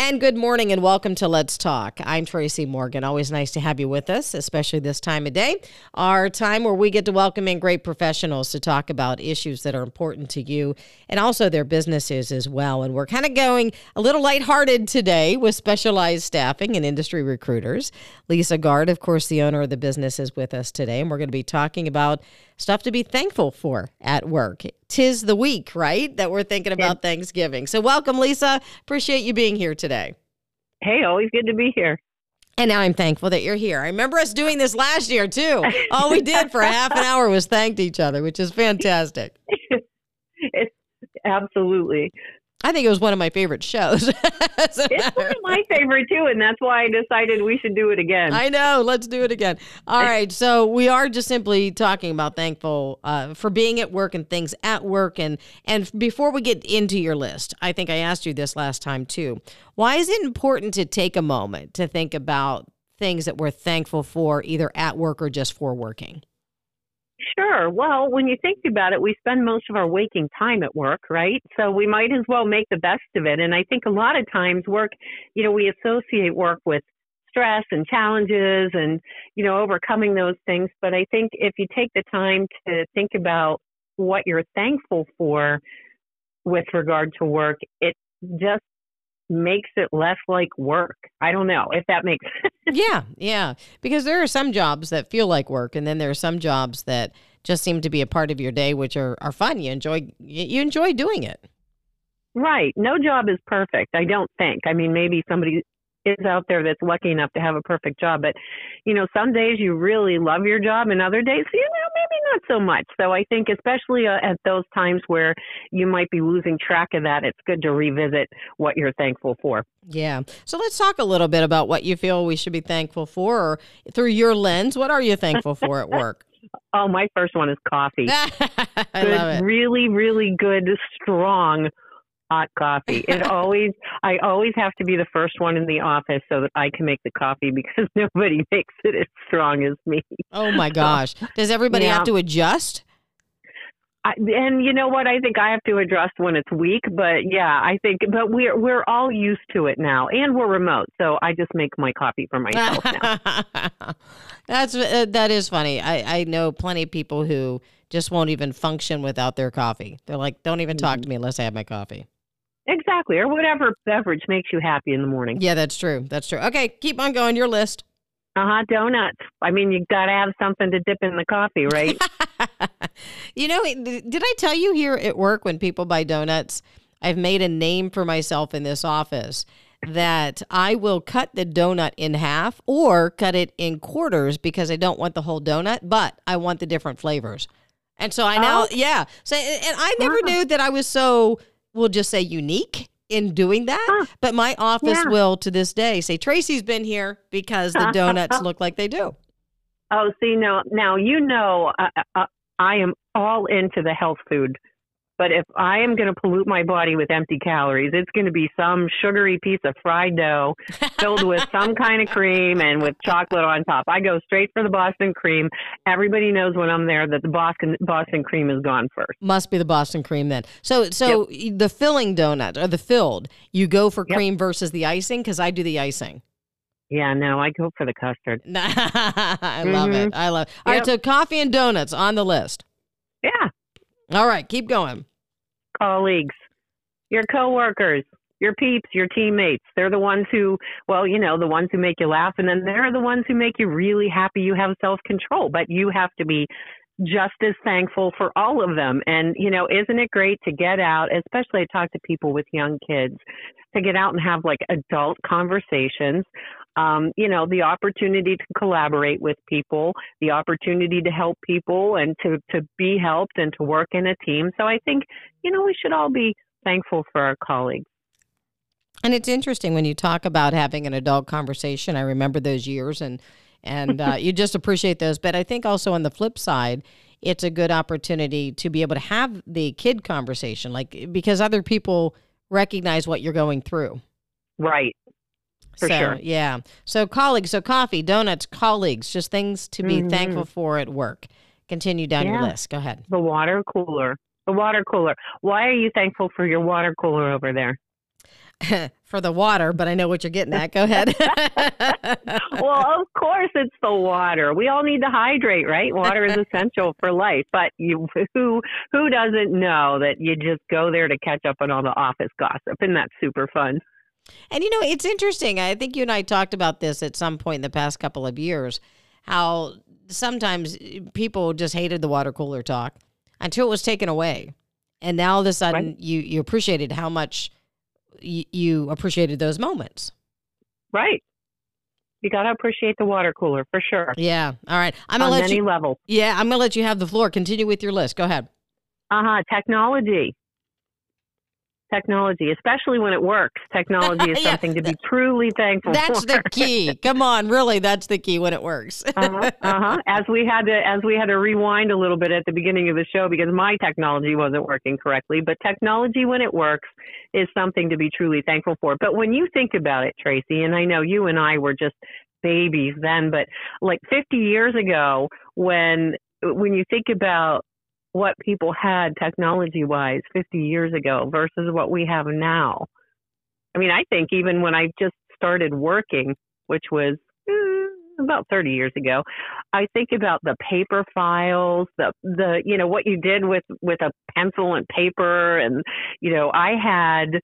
And good morning and welcome to Let's Talk. I'm Tracy Morgan. Always nice to have you with us, especially this time of day. Our time where we get to welcome in great professionals to talk about issues that are important to you and also their businesses as well. And we're kind of going a little lighthearted today with specialized staffing and industry recruiters. Lisa Guard, of course, the owner of the business, is with us today. And we're going to be talking about stuff to be thankful for at work. Tis the week, right? That we're thinking about yeah. Thanksgiving. So, welcome, Lisa. Appreciate you being here today. Hey, always good to be here. And now I'm thankful that you're here. I remember us doing this last year too. All we did for half an hour was thanked each other, which is fantastic. it's absolutely. I think it was one of my favorite shows. it's one of my favorite too, and that's why I decided we should do it again. I know. Let's do it again. All right. So we are just simply talking about thankful uh, for being at work and things at work, and and before we get into your list, I think I asked you this last time too. Why is it important to take a moment to think about things that we're thankful for, either at work or just for working? Sure. Well, when you think about it, we spend most of our waking time at work, right? So we might as well make the best of it. And I think a lot of times work, you know, we associate work with stress and challenges and, you know, overcoming those things. But I think if you take the time to think about what you're thankful for with regard to work, it just makes it less like work. I don't know if that makes sense. yeah, yeah. Because there are some jobs that feel like work and then there are some jobs that just seem to be a part of your day which are, are fun. You enjoy you enjoy doing it. Right. No job is perfect, I don't think. I mean maybe somebody is out there that's lucky enough to have a perfect job. But, you know, some days you really love your job and other days, you know, maybe not so much. So I think, especially uh, at those times where you might be losing track of that, it's good to revisit what you're thankful for. Yeah. So let's talk a little bit about what you feel we should be thankful for or through your lens. What are you thankful for at work? oh, my first one is coffee. I good, love it. Really, really good, strong hot coffee. It always, I always have to be the first one in the office so that I can make the coffee because nobody makes it as strong as me. Oh my gosh! Does everybody yeah. have to adjust? I, and you know what? I think I have to adjust when it's weak, but yeah, I think, but we're we're all used to it now, and we're remote, so I just make my coffee for myself now. That's uh, that is funny. I I know plenty of people who just won't even function without their coffee. They're like, don't even talk mm-hmm. to me unless I have my coffee. Exactly, or whatever beverage makes you happy in the morning. Yeah, that's true. That's true. Okay, keep on going. Your list. Uh huh. Donuts. I mean, you got to have something to dip in the coffee, right? you know, did I tell you here at work when people buy donuts, I've made a name for myself in this office that I will cut the donut in half or cut it in quarters because I don't want the whole donut, but I want the different flavors. And so I now, oh. yeah. So, and I never knew that I was so we'll just say unique in doing that. Huh. But my office yeah. will to this day say Tracy's been here because the donuts look like they do. Oh, see, now, now you know, uh, uh, I am all into the health food but if I am going to pollute my body with empty calories, it's going to be some sugary piece of fried dough filled with some kind of cream and with chocolate on top. I go straight for the Boston cream. Everybody knows when I'm there that the Boston Boston cream is gone first. Must be the Boston cream then. So so yep. the filling donut or the filled, you go for yep. cream versus the icing because I do the icing. Yeah, no, I go for the custard. I love mm-hmm. it. I love. It. All yep. right, so coffee and donuts on the list. Yeah. All right, keep going colleagues, your coworkers, your peeps, your teammates. They're the ones who, well, you know, the ones who make you laugh, and then they're the ones who make you really happy you have self control. But you have to be just as thankful for all of them. And, you know, isn't it great to get out, especially I talk to people with young kids, to get out and have like adult conversations. Um, you know, the opportunity to collaborate with people, the opportunity to help people and to, to be helped and to work in a team. So I think, you know, we should all be thankful for our colleagues. And it's interesting when you talk about having an adult conversation. I remember those years and and uh, you just appreciate those. But I think also on the flip side, it's a good opportunity to be able to have the kid conversation, like because other people recognize what you're going through. Right. For so, sure. Yeah. So colleagues, so coffee, donuts, colleagues, just things to be mm-hmm. thankful for at work. Continue down yeah. your list. Go ahead. The water cooler. The water cooler. Why are you thankful for your water cooler over there? for the water, but I know what you're getting at. Go ahead. well, of course it's the water. We all need to hydrate, right? Water is essential for life. But you who who doesn't know that you just go there to catch up on all the office gossip and that's super fun. And you know, it's interesting. I think you and I talked about this at some point in the past couple of years how sometimes people just hated the water cooler talk until it was taken away. And now all of a sudden right. you you appreciated how much you, you appreciated those moments. Right. You got to appreciate the water cooler for sure. Yeah. All right. I'm gonna On let many you. levels. Yeah, I'm gonna let you have the floor. Continue with your list. Go ahead. Uh huh. Technology technology, especially when it works. Technology is something to be truly thankful that's for. the key. Come on, really, that's the key when it works. uh-huh, uh-huh. As we had to, as we had to rewind a little bit at the beginning of the show because my technology wasn't working correctly. But technology, when it works, is something to be truly thankful for. But when you think about it, Tracy, and I know you and I were just babies then, but like 50 years ago, when when you think about what people had technology wise 50 years ago versus what we have now. I mean, I think even when I just started working, which was eh, about 30 years ago, I think about the paper files, the the you know what you did with with a pencil and paper and you know, I had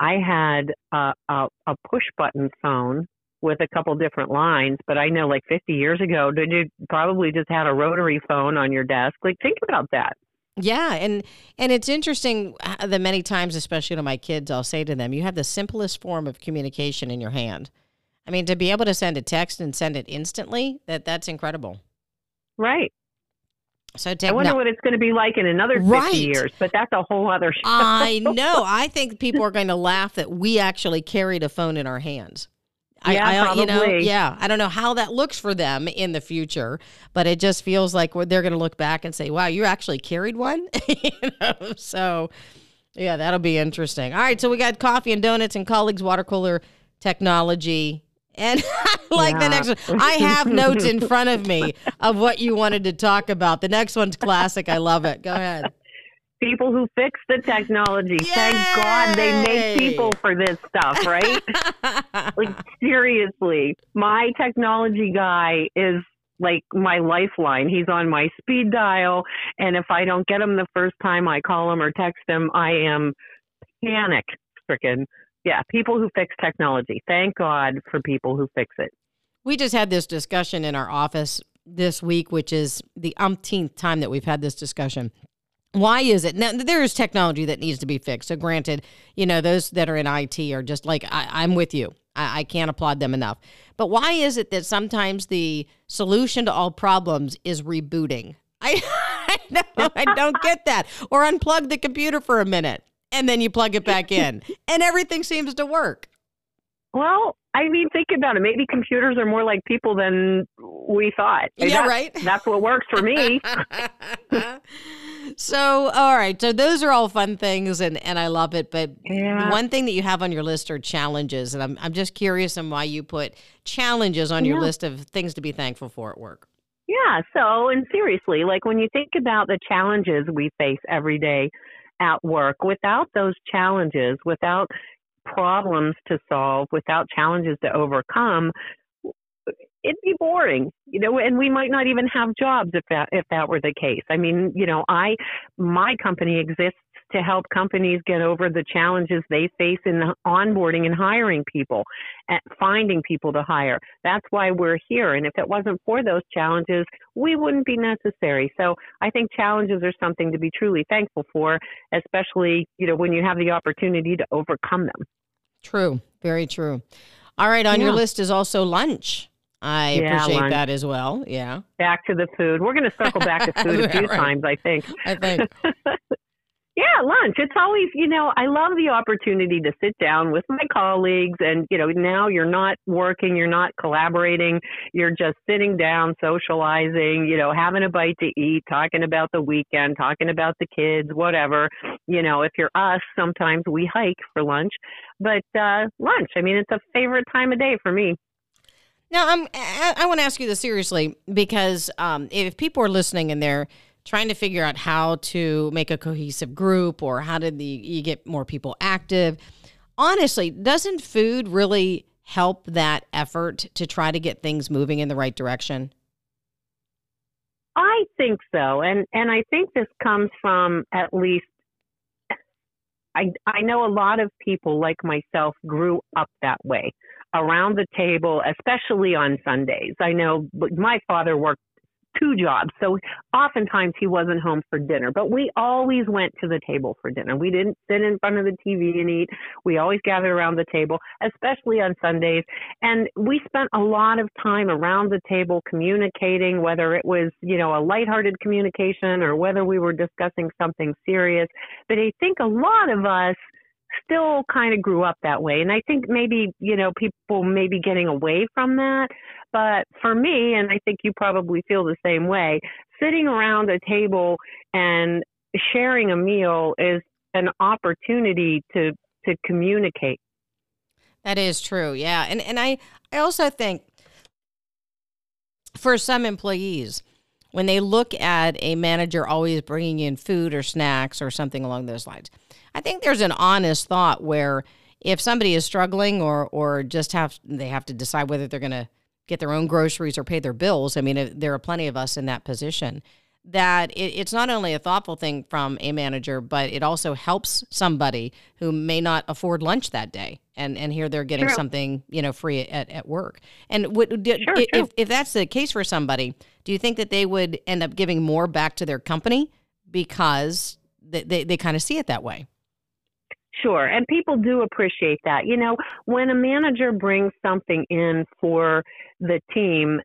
I had a, a, a push button phone with a couple different lines, but I know like 50 years ago, did you probably just had a rotary phone on your desk? Like think about that. Yeah, and and it's interesting uh, that many times, especially to my kids, I'll say to them, "You have the simplest form of communication in your hand." I mean, to be able to send a text and send it instantly, that that's incredible. Right. So I wonder what it's going to be like in another 50 right. years, but that's a whole other show. I know. I think people are going to laugh that we actually carried a phone in our hands. Yeah, I, I you know, yeah. I don't know how that looks for them in the future, but it just feels like they're going to look back and say, "Wow, you actually carried one." you know, so yeah, that'll be interesting. All right, so we got coffee and donuts and colleagues water cooler technology. And like yeah. the next one, I have notes in front of me of what you wanted to talk about. The next one's classic. I love it. Go ahead people who fix the technology. Yay! Thank God they make people for this stuff, right? like seriously, my technology guy is like my lifeline. He's on my speed dial, and if I don't get him the first time I call him or text him, I am panic stricken. Yeah, people who fix technology. Thank God for people who fix it. We just had this discussion in our office this week, which is the umpteenth time that we've had this discussion. Why is it now? There is technology that needs to be fixed. So, granted, you know those that are in IT are just like I, am with you. I, I can't applaud them enough. But why is it that sometimes the solution to all problems is rebooting? I, I, I don't get that. Or unplug the computer for a minute and then you plug it back in, and everything seems to work. Well, I mean, think about it. Maybe computers are more like people than we thought. Yeah, that's, right. That's what works for me. so, all right. So those are all fun things, and and I love it. But yeah. one thing that you have on your list are challenges, and I'm I'm just curious on why you put challenges on your list of things to be thankful for at work. Yeah. So, and seriously, like when you think about the challenges we face every day at work, without those challenges, without problems to solve, without challenges to overcome, it'd be boring, you know, and we might not even have jobs if that if that were the case. I mean, you know, I my company exists to help companies get over the challenges they face in onboarding and hiring people and finding people to hire. That's why we're here. And if it wasn't for those challenges, we wouldn't be necessary. So I think challenges are something to be truly thankful for, especially, you know, when you have the opportunity to overcome them. True. Very true. All right, on yeah. your list is also lunch. I yeah, appreciate lunch. that as well. Yeah. Back to the food. We're going to circle back to food a few right. times, I think. I think. yeah, lunch. It's always, you know, I love the opportunity to sit down with my colleagues and, you know, now you're not working, you're not collaborating, you're just sitting down, socializing, you know, having a bite to eat, talking about the weekend, talking about the kids, whatever. You know, if you're us, sometimes we hike for lunch, but uh lunch, I mean, it's a favorite time of day for me. Now, I'm, I, I want to ask you this seriously because um, if people are listening and they're trying to figure out how to make a cohesive group or how did the, you get more people active, honestly, doesn't food really help that effort to try to get things moving in the right direction? I think so, and and I think this comes from at least. I I know a lot of people like myself grew up that way around the table, especially on Sundays. I know my father worked two jobs. So oftentimes he wasn't home for dinner, but we always went to the table for dinner. We didn't sit in front of the TV and eat. We always gathered around the table, especially on Sundays. And we spent a lot of time around the table communicating, whether it was, you know, a lighthearted communication or whether we were discussing something serious. But I think a lot of us still kind of grew up that way. And I think maybe, you know, people may be getting away from that. But for me, and I think you probably feel the same way, sitting around a table and sharing a meal is an opportunity to to communicate. That is true. Yeah. And and I I also think for some employees when they look at a manager always bringing in food or snacks or something along those lines, I think there's an honest thought where if somebody is struggling or or just have they have to decide whether they're going to get their own groceries or pay their bills. I mean, there are plenty of us in that position. That it, it's not only a thoughtful thing from a manager, but it also helps somebody who may not afford lunch that day, and and here they're getting something you know free at, at work. And what, sure, if, if if that's the case for somebody, do you think that they would end up giving more back to their company because they, they, they kind of see it that way? Sure. And people do appreciate that. You know, when a manager brings something in for the team,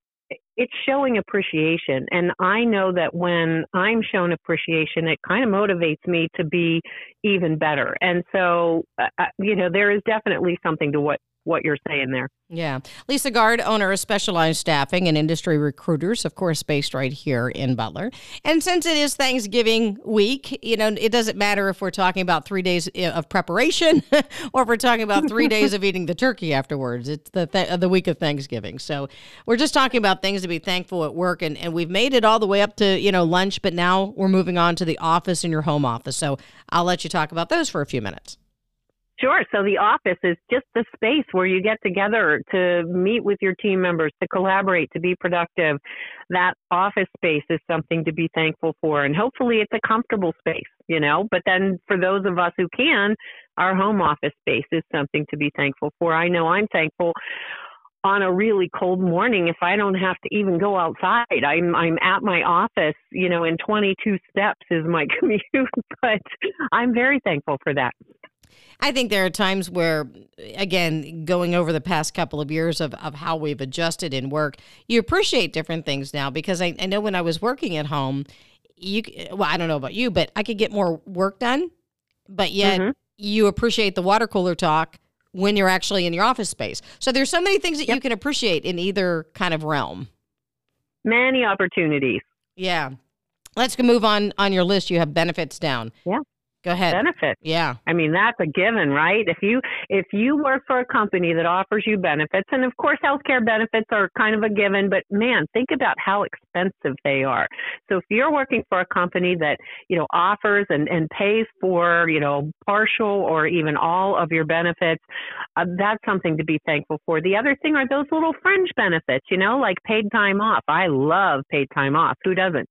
it's showing appreciation. And I know that when I'm shown appreciation, it kind of motivates me to be even better. And so, uh, uh you know, there is definitely something to what what you're saying there. Yeah. Lisa Guard, owner of Specialized Staffing and Industry Recruiters, of course, based right here in Butler. And since it is Thanksgiving week, you know, it doesn't matter if we're talking about three days eh, of preparation or if we're talking about three days of eating the turkey afterwards. It's the, th- the week of Thanksgiving. So we're just talking about things to be thankful at work. And, and we've made it all the way up to, you know, lunch, but now we're moving on to the office and your home office. So I'll let you talk about those for a few minutes. Sure. So the office is just the space where you get together to meet with your team members, to collaborate, to be productive. That office space is something to be thankful for. And hopefully it's a comfortable space, you know. But then for those of us who can, our home office space is something to be thankful for. I know I'm thankful on a really cold morning if I don't have to even go outside. I'm I'm at my office, you know, in 22 steps is my commute, but I'm very thankful for that. I think there are times where, again, going over the past couple of years of, of how we've adjusted in work, you appreciate different things now because I, I know when I was working at home, you well, I don't know about you, but I could get more work done, but yet mm-hmm. you appreciate the water cooler talk when you're actually in your office space. So there's so many things that yep. you can appreciate in either kind of realm. Many opportunities. Yeah. Let's move on on your list. You have benefits down. Yeah. Go ahead. Benefits. Yeah. I mean, that's a given, right? If you if you work for a company that offers you benefits, and of course healthcare benefits are kind of a given, but man, think about how expensive they are. So if you're working for a company that, you know, offers and, and pays for, you know, partial or even all of your benefits, uh, that's something to be thankful for. The other thing are those little fringe benefits, you know, like paid time off. I love paid time off. Who doesn't?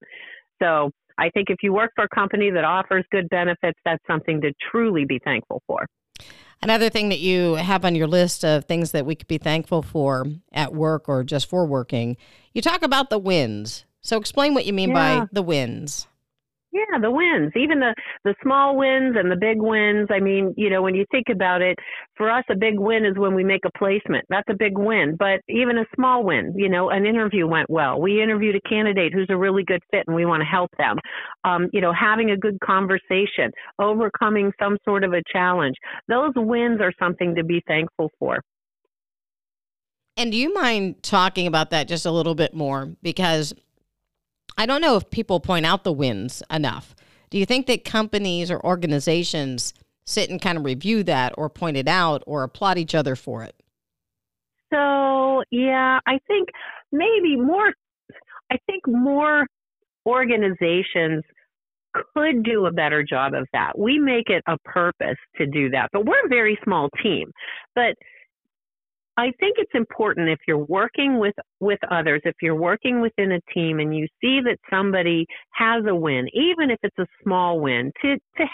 So I think if you work for a company that offers good benefits, that's something to truly be thankful for. Another thing that you have on your list of things that we could be thankful for at work or just for working, you talk about the wins. So explain what you mean yeah. by the wins. Yeah, the wins, even the the small wins and the big wins. I mean, you know, when you think about it, for us, a big win is when we make a placement. That's a big win. But even a small win, you know, an interview went well. We interviewed a candidate who's a really good fit, and we want to help them. Um, you know, having a good conversation, overcoming some sort of a challenge. Those wins are something to be thankful for. And do you mind talking about that just a little bit more? Because I don't know if people point out the wins enough. Do you think that companies or organizations sit and kind of review that or point it out or applaud each other for it? So, yeah, I think maybe more, I think more organizations could do a better job of that. We make it a purpose to do that, but we're a very small team. But I think it's important if you're working with with others, if you're working within a team and you see that somebody has a win, even if it's a small win, to to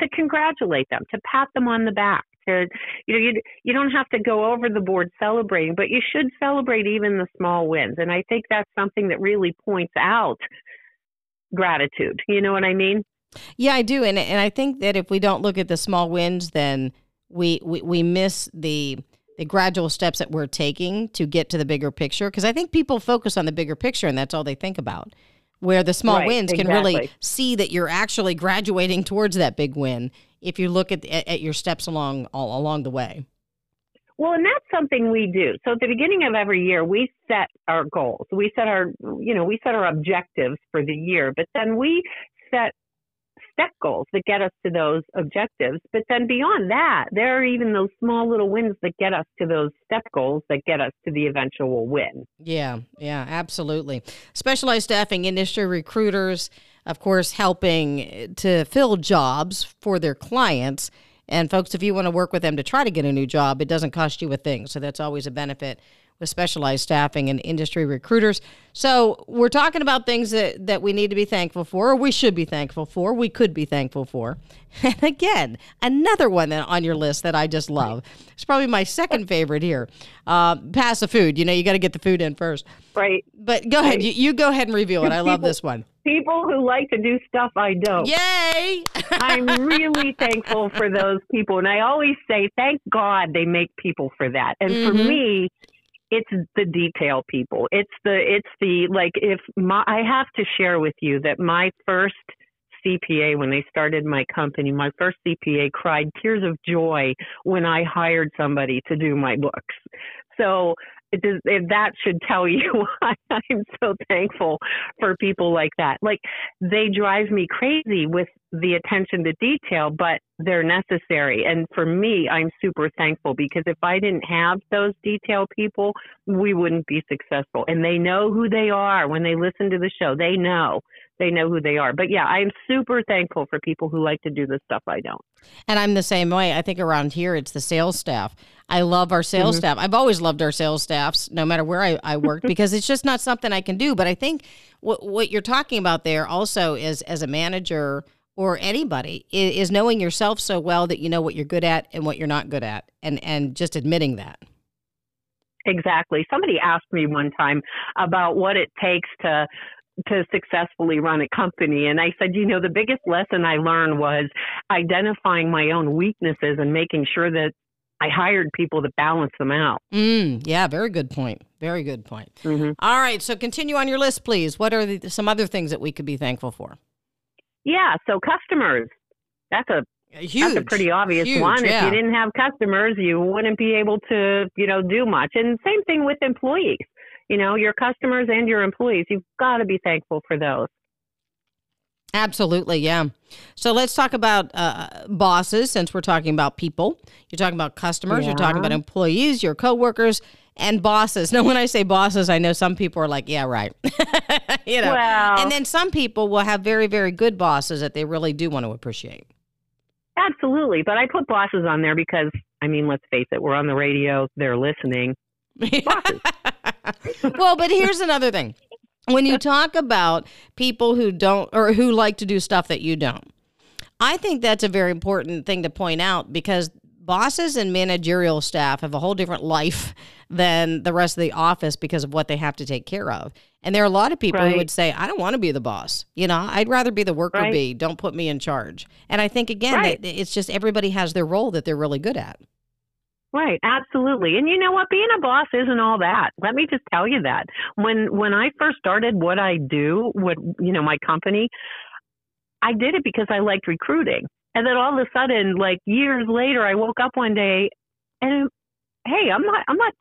to congratulate them, to pat them on the back. To you know, you you don't have to go over the board celebrating, but you should celebrate even the small wins. And I think that's something that really points out gratitude. You know what I mean? Yeah, I do. And and I think that if we don't look at the small wins, then we we, we miss the the gradual steps that we're taking to get to the bigger picture. Because I think people focus on the bigger picture and that's all they think about. Where the small right, wins exactly. can really see that you're actually graduating towards that big win if you look at at, your steps along all along the way. Well, and that's something we do. So at the beginning of every year, we set our goals. We set our, you know, we set our objectives for the year, but then we set step goals that get us to those objectives. But then beyond that, there are even those small little wins that get us to those step goals that get us to the eventual win. Yeah, yeah, absolutely. Specialized staffing industry recruiters, of course, helping eh, to fill jobs for their clients. And folks, if you want to work with them to try to get a new job, it doesn't cost you a thing. So that's always a benefit with specialized staffing and industry recruiters. So we're talking about things that, that we need to be thankful for, or we should be thankful for, we could be thankful for. And again, another one that on your list that I just love. It's probably my second favorite here. Uh, pass the food. You know, you got to get the food in first. Right. But go ahead. You, you go ahead and reveal it. I love this one. People who like to do stuff I don't. Yay! I'm really thankful for those people. And I always say, thank God they make people for that. And for Mhm. me, it's the detail people. It's the, it's the, like, if my, I have to share with you that my first CPA, when they started my company, my first CPA cried tears of joy when I hired somebody to do my books. So it does, that should tell you why I'm so thankful for people like that. Like they drive me crazy with the attention to detail, but they're necessary. And for me, I'm super thankful because if I didn't have those detail people, we wouldn't be successful. And they know who they are when they listen to the show. They know. They know who they are. But yeah, I'm super thankful for people who like to do the stuff I don't. And I'm the same way. I think around here it's the sales staff. I love our sales Mhm. staff. I've always loved our sales staffs, no matter where I, I worked, because it's just not something I can do. But I think what what you're talking about there also is as a manager or anybody i- is knowing yourself so well that you know what you're good at and what you're not good at, and and just admitting that. Exactly. Somebody asked me one time about what it takes to to successfully run a company and I said, you know, the biggest lesson I learned was identifying my own weaknesses and making sure that I hired people to balance them out. Mm, yeah, very good point. Very good point. hmm All right, so continue on your list, please. What are the, some other things that we could be thankful for? Yeah, so customers. That's a Huge. that's a pretty obvious Huge, one. yeah. If you didn't have customers, you wouldn't be able to, you know, do much. And same thing with employees. You know, your customers and your employees, you've got to be thankful for those. Absolutely, yeah. So let's talk about uh, bosses since we're talking about people. You're talking about customers, you're talking about employees, your coworkers, and bosses. Now, when I say bosses, I know some people are like, yeah, right. you know. Well- and then some people will have very, very good bosses that they really do want to appreciate. Absolutely. But I put bosses on there because, I mean, let's face it, we're on the radio, they're listening. Bosses. well, but here's another thing. When you talk about people who don't or who like to do stuff that you don't, I think that's a very important thing to point out because bosses and managerial staff have a whole different life than the rest of the office because of what they have to take care of. And there are a lot of people who would say, I don't want to be the boss. You know, I'd rather be the worker Right. bee. Don't put me in charge. And I think, again, Right. that it's just everybody has their role that they're really good at. Right, absolutely. And you know what? Being a boss isn't all that. Let me just tell you that. When when I first started what I do, what you know, my company, I did it because I liked recruiting. And then all of a sudden, like years later, I woke up one day and hey, I'm not I'm not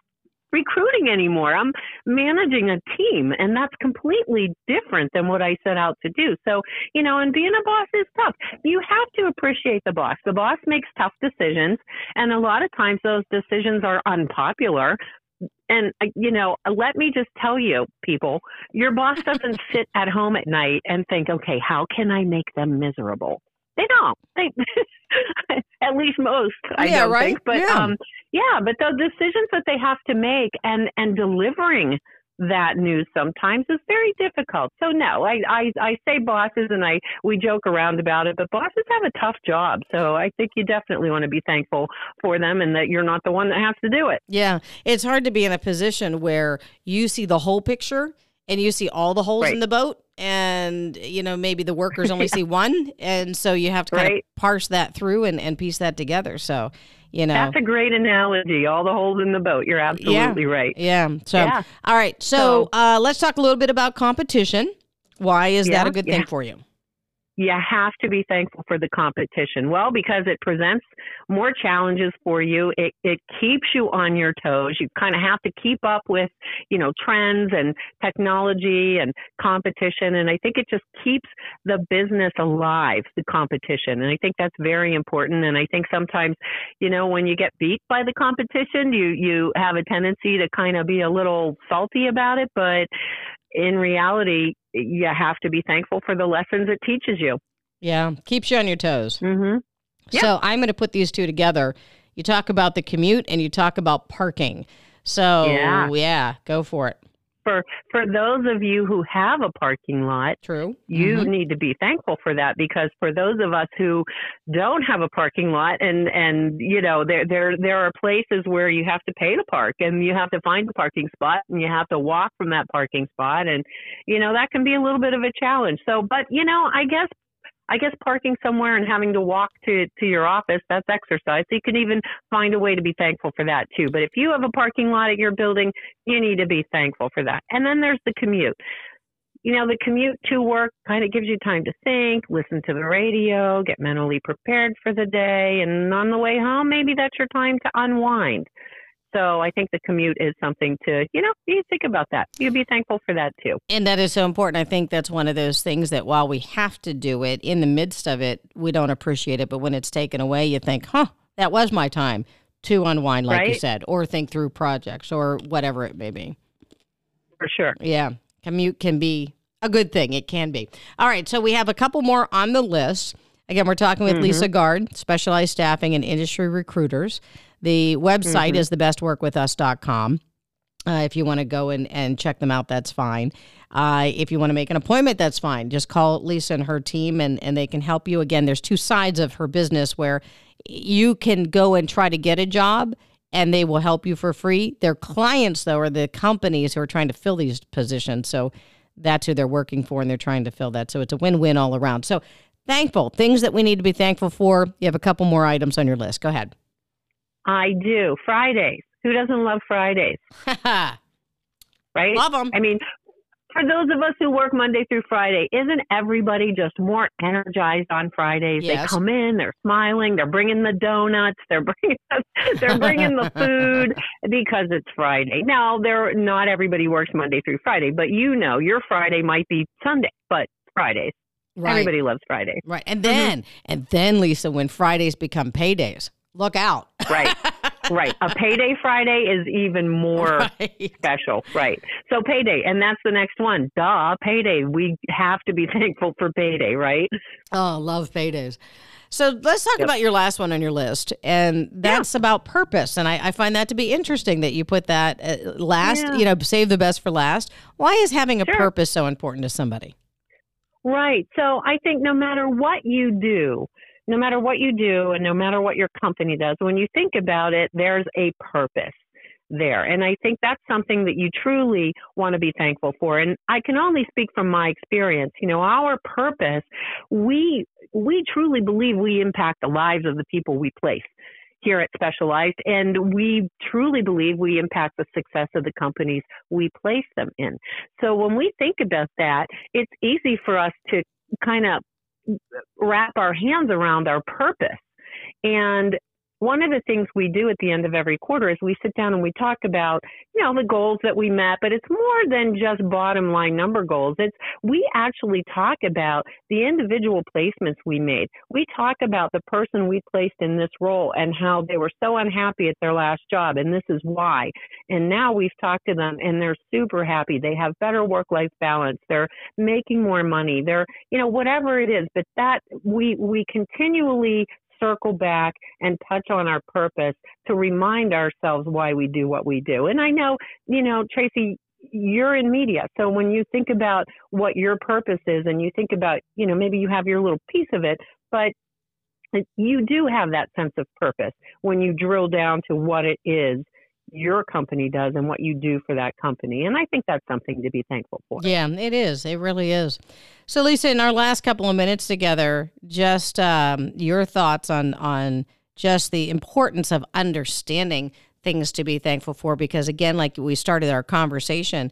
recruiting anymore. I'm managing a team and that's completely different than what I set out to do. So, you know, and being a boss is tough. You have to appreciate the boss. The boss makes tough decisions and a lot of times those decisions are unpopular, and uh, you know, let me just tell you, people, your boss doesn't sit at home at night and think, okay, how can I make them miserable? They don't. They, at least most, I yeah, don't right? think. But yeah. um, yeah, but the decisions that they have to make and and delivering that news sometimes is very difficult. So no, I, I I say bosses and I we joke around about it, but bosses have a tough job. So I think you definitely want to be thankful for them and that you're not the one that has to do it. Yeah, it's hard to be in a position where you see the whole picture and you see all the holes Right. in the boat and you know maybe the workers only see one and so you have to kind of parse that through and, and piece that together so you know That's a great analogy. All the holes in the boat. You're absolutely right. yeah so Yeah. all right so, So- uh, let's talk a little bit about competition why is that a good yeah. thing for you you have to be thankful for the competition. Well, because it presents more challenges for you. It it keeps you on your toes. You kind of have to keep up with, you know, trends and technology and competition. And I think it just keeps the business alive, the competition. And I think that's very important. And I think sometimes, you know, when you get beat by the competition, you you have a tendency to kind of be a little salty about it. But in reality, you have to be thankful for the lessons it teaches you. yeah keeps you on your toes Mm-hmm. So I'm going to put these two together. You talk about the commute and you talk about parking. So Yeah. yeah, go for it. For for those of you who have a parking lot, True. you Mhm. need to be thankful for that because for those of us who don't have a parking lot and and you know there there there are places where you have to pay to park and you have to find a parking spot and you have to walk from that parking spot and you know that can be a little bit of a challenge. So but you know, I guess I guess parking somewhere and having to walk to to your office that's exercise. So you can even find a way to be thankful for that too. But if you have a parking lot at your building, you need to be thankful for that. And then there's the commute you know, the commute to work kind of gives you time to think, listen to the radio, get mentally prepared for the day. And on the way home, maybe that's your time to unwind. So I think the commute is something to, you know, you think about that. You'd be thankful for that too. And that is so important. I think that's one of those things that while we have to do it in the midst of it, we don't appreciate it. But when it's taken away, you think, huh, that was my time to unwind, like you said, or think through projects or whatever it may be. For sure. Yeah. Commute can be a good thing. It can be. All right. So we have a couple more on the list. Again, we're talking with mm-hmm. Lisa Guard, specialized staffing and industry recruiters. The website is thebestworkwithus.com. Uh, if you want to go and, and check them out, that's fine. Uh, if you want to make an appointment, that's fine. Just call Lisa and her team, and, and they can help you. Again, there's two sides of her business where you can go and try to get a job, and they will help you for free. Their clients, though, are the companies who are trying to fill these positions. So that's who they're working for, and they're trying to fill that. So it's a win win all around. So thankful things that we need to be thankful for. You have a couple more items on your list. Go ahead. I do. Fridays. Who doesn't love Fridays? Right? Love them. I mean, for those of us who work Monday through Friday, isn't everybody just more energized on Fridays? Yes. They come in, they're smiling, they're bringing the donuts, they're bringing they're bringing the food because it's Friday. Now, there not everybody works Monday through Friday, but you know, your Friday might be Sunday, but Fridays. Right. Everybody loves Fridays. Right. And then, mm-hmm. and then, Lisa, when Fridays become paydays, look out. Right. right. A payday Friday is even more Right. special. Right. So payday, and that's the next one. Duh, payday. We have to be thankful for payday, right? Oh, love paydays. So let's talk Yep. about your last one on your list, and that's about purpose. And I, I find that to be interesting that you put that uh, last. Yeah. You know, save the best for last. Why is having a Sure. purpose so important to somebody? Right. So I think no matter what you do, no matter what you do, and no matter what your company does, when you think about it, there's a purpose there. And I think that's something that you truly want to be thankful for. And I can only speak from my experience. You know, our purpose, we we truly believe we impact the lives of the people we place here at Specialized, and we truly believe we impact the success of the companies we place them in. So when we think about that, it's easy for us to kind of wrap our hands around our purpose. And one of the things we do at the end of every quarter is we sit down and we talk about, you know, the goals that we met, but it's more than just bottom line number goals. It's we actually talk about the individual placements we made. We talk about the person we placed in this role and how they were so unhappy at their last job and this is why. And now we've talked to them and they're super happy. They have better work life balance. They're making more money. They're, you know, whatever it is, but that we we continually circle back and touch on our purpose to remind ourselves why we do what we do. And I know, you know, Tracy, you're in media. So when you think about what your purpose is and you think about, you know, maybe you have your little piece of it, but you do have that sense of purpose when you drill down to what it is your company does and what you do for that company. And I think that's something to be thankful for. Yeah, it is. It really is. So, Lisa, in our last couple of minutes together, just um, your thoughts on on just the importance of understanding things to be thankful for. Because again, like we started our conversation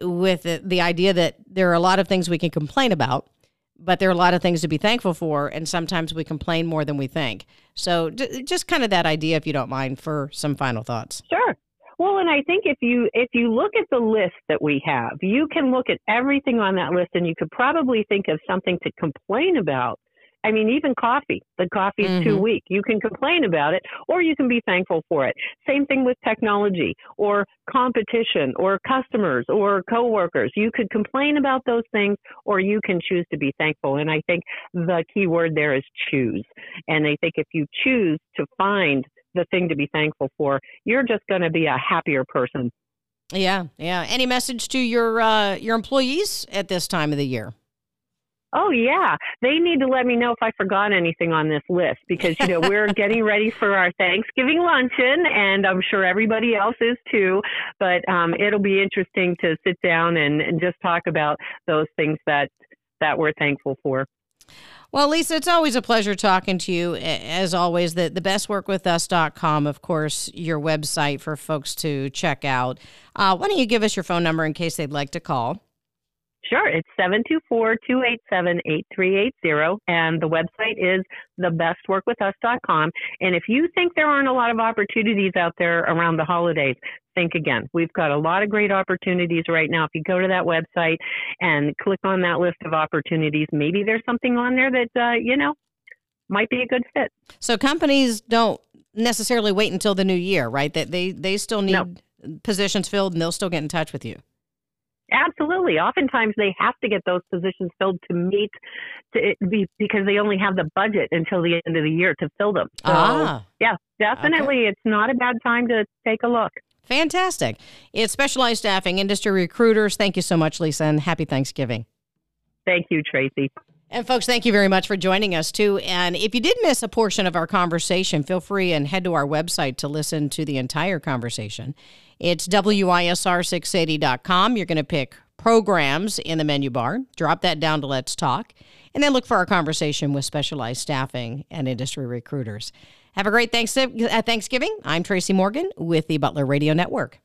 with the, the idea that there are a lot of things we can complain about but there are a lot of things to be thankful for and sometimes we complain more than we think. So d- just kind of that idea if you don't mind for some final thoughts. Sure. Well and i think if you if you look at the list that we have you can look at everything on that list and you could probably think of something to complain about I mean, even coffee. The coffee's mm-hmm. too weak. You can complain about it or you can be thankful for it. Same thing with technology or competition or customers or coworkers. You could complain about those things or you can choose to be thankful. And I think the key word there is choose. And I think if you choose to find the thing to be thankful for, you're just going to be a happier person. Yeah, yeah. Any message to your uh, your employees at this time of the year? Oh yeah, they need to let me know if I forgot anything on this list because you know we're getting ready for our Thanksgiving luncheon, and I'm sure everybody else is too. But um, it'll be interesting to sit down and, and just talk about those things that that we're thankful for. Well, Lisa, it's always a pleasure talking to you. As always, the, the bestworkwithus.com, of course, your website for folks to check out. Uh, why don't you give us your phone number in case they'd like to call? Sure. It's 724-287-8380 and the website is thebestworkwithus.com. And if you think there aren't a lot of opportunities out there around the holidays, think again. We've got a lot of great opportunities right now. If you go to that website and click on that list of opportunities, maybe there's something on there that, uh, you know, might be a good fit. So companies don't necessarily wait until the new year, right? That they, they still need no. positions filled and they'll still get in touch with you. Absolutely. Oftentimes they have to get those positions filled to meet to be because they only have the budget until the end of the year to fill them. So, ah. yeah, definitely okay. it's not a bad time to take a look. Fantastic. It's specialized staffing industry recruiters. Thank you so much, Lisa, and happy Thanksgiving. Thank you, Tracy. And folks, thank you very much for joining us too. And if you did miss a portion of our conversation, feel free and head to our website to listen to the entire conversation. It's WISR680.com. You're going to pick programs in the menu bar, drop that down to Let's Talk, and then look for our conversation with specialized staffing and industry recruiters. Have a great uh, Thanksgiving. I'm Tracy Morgan with the Butler Radio Network.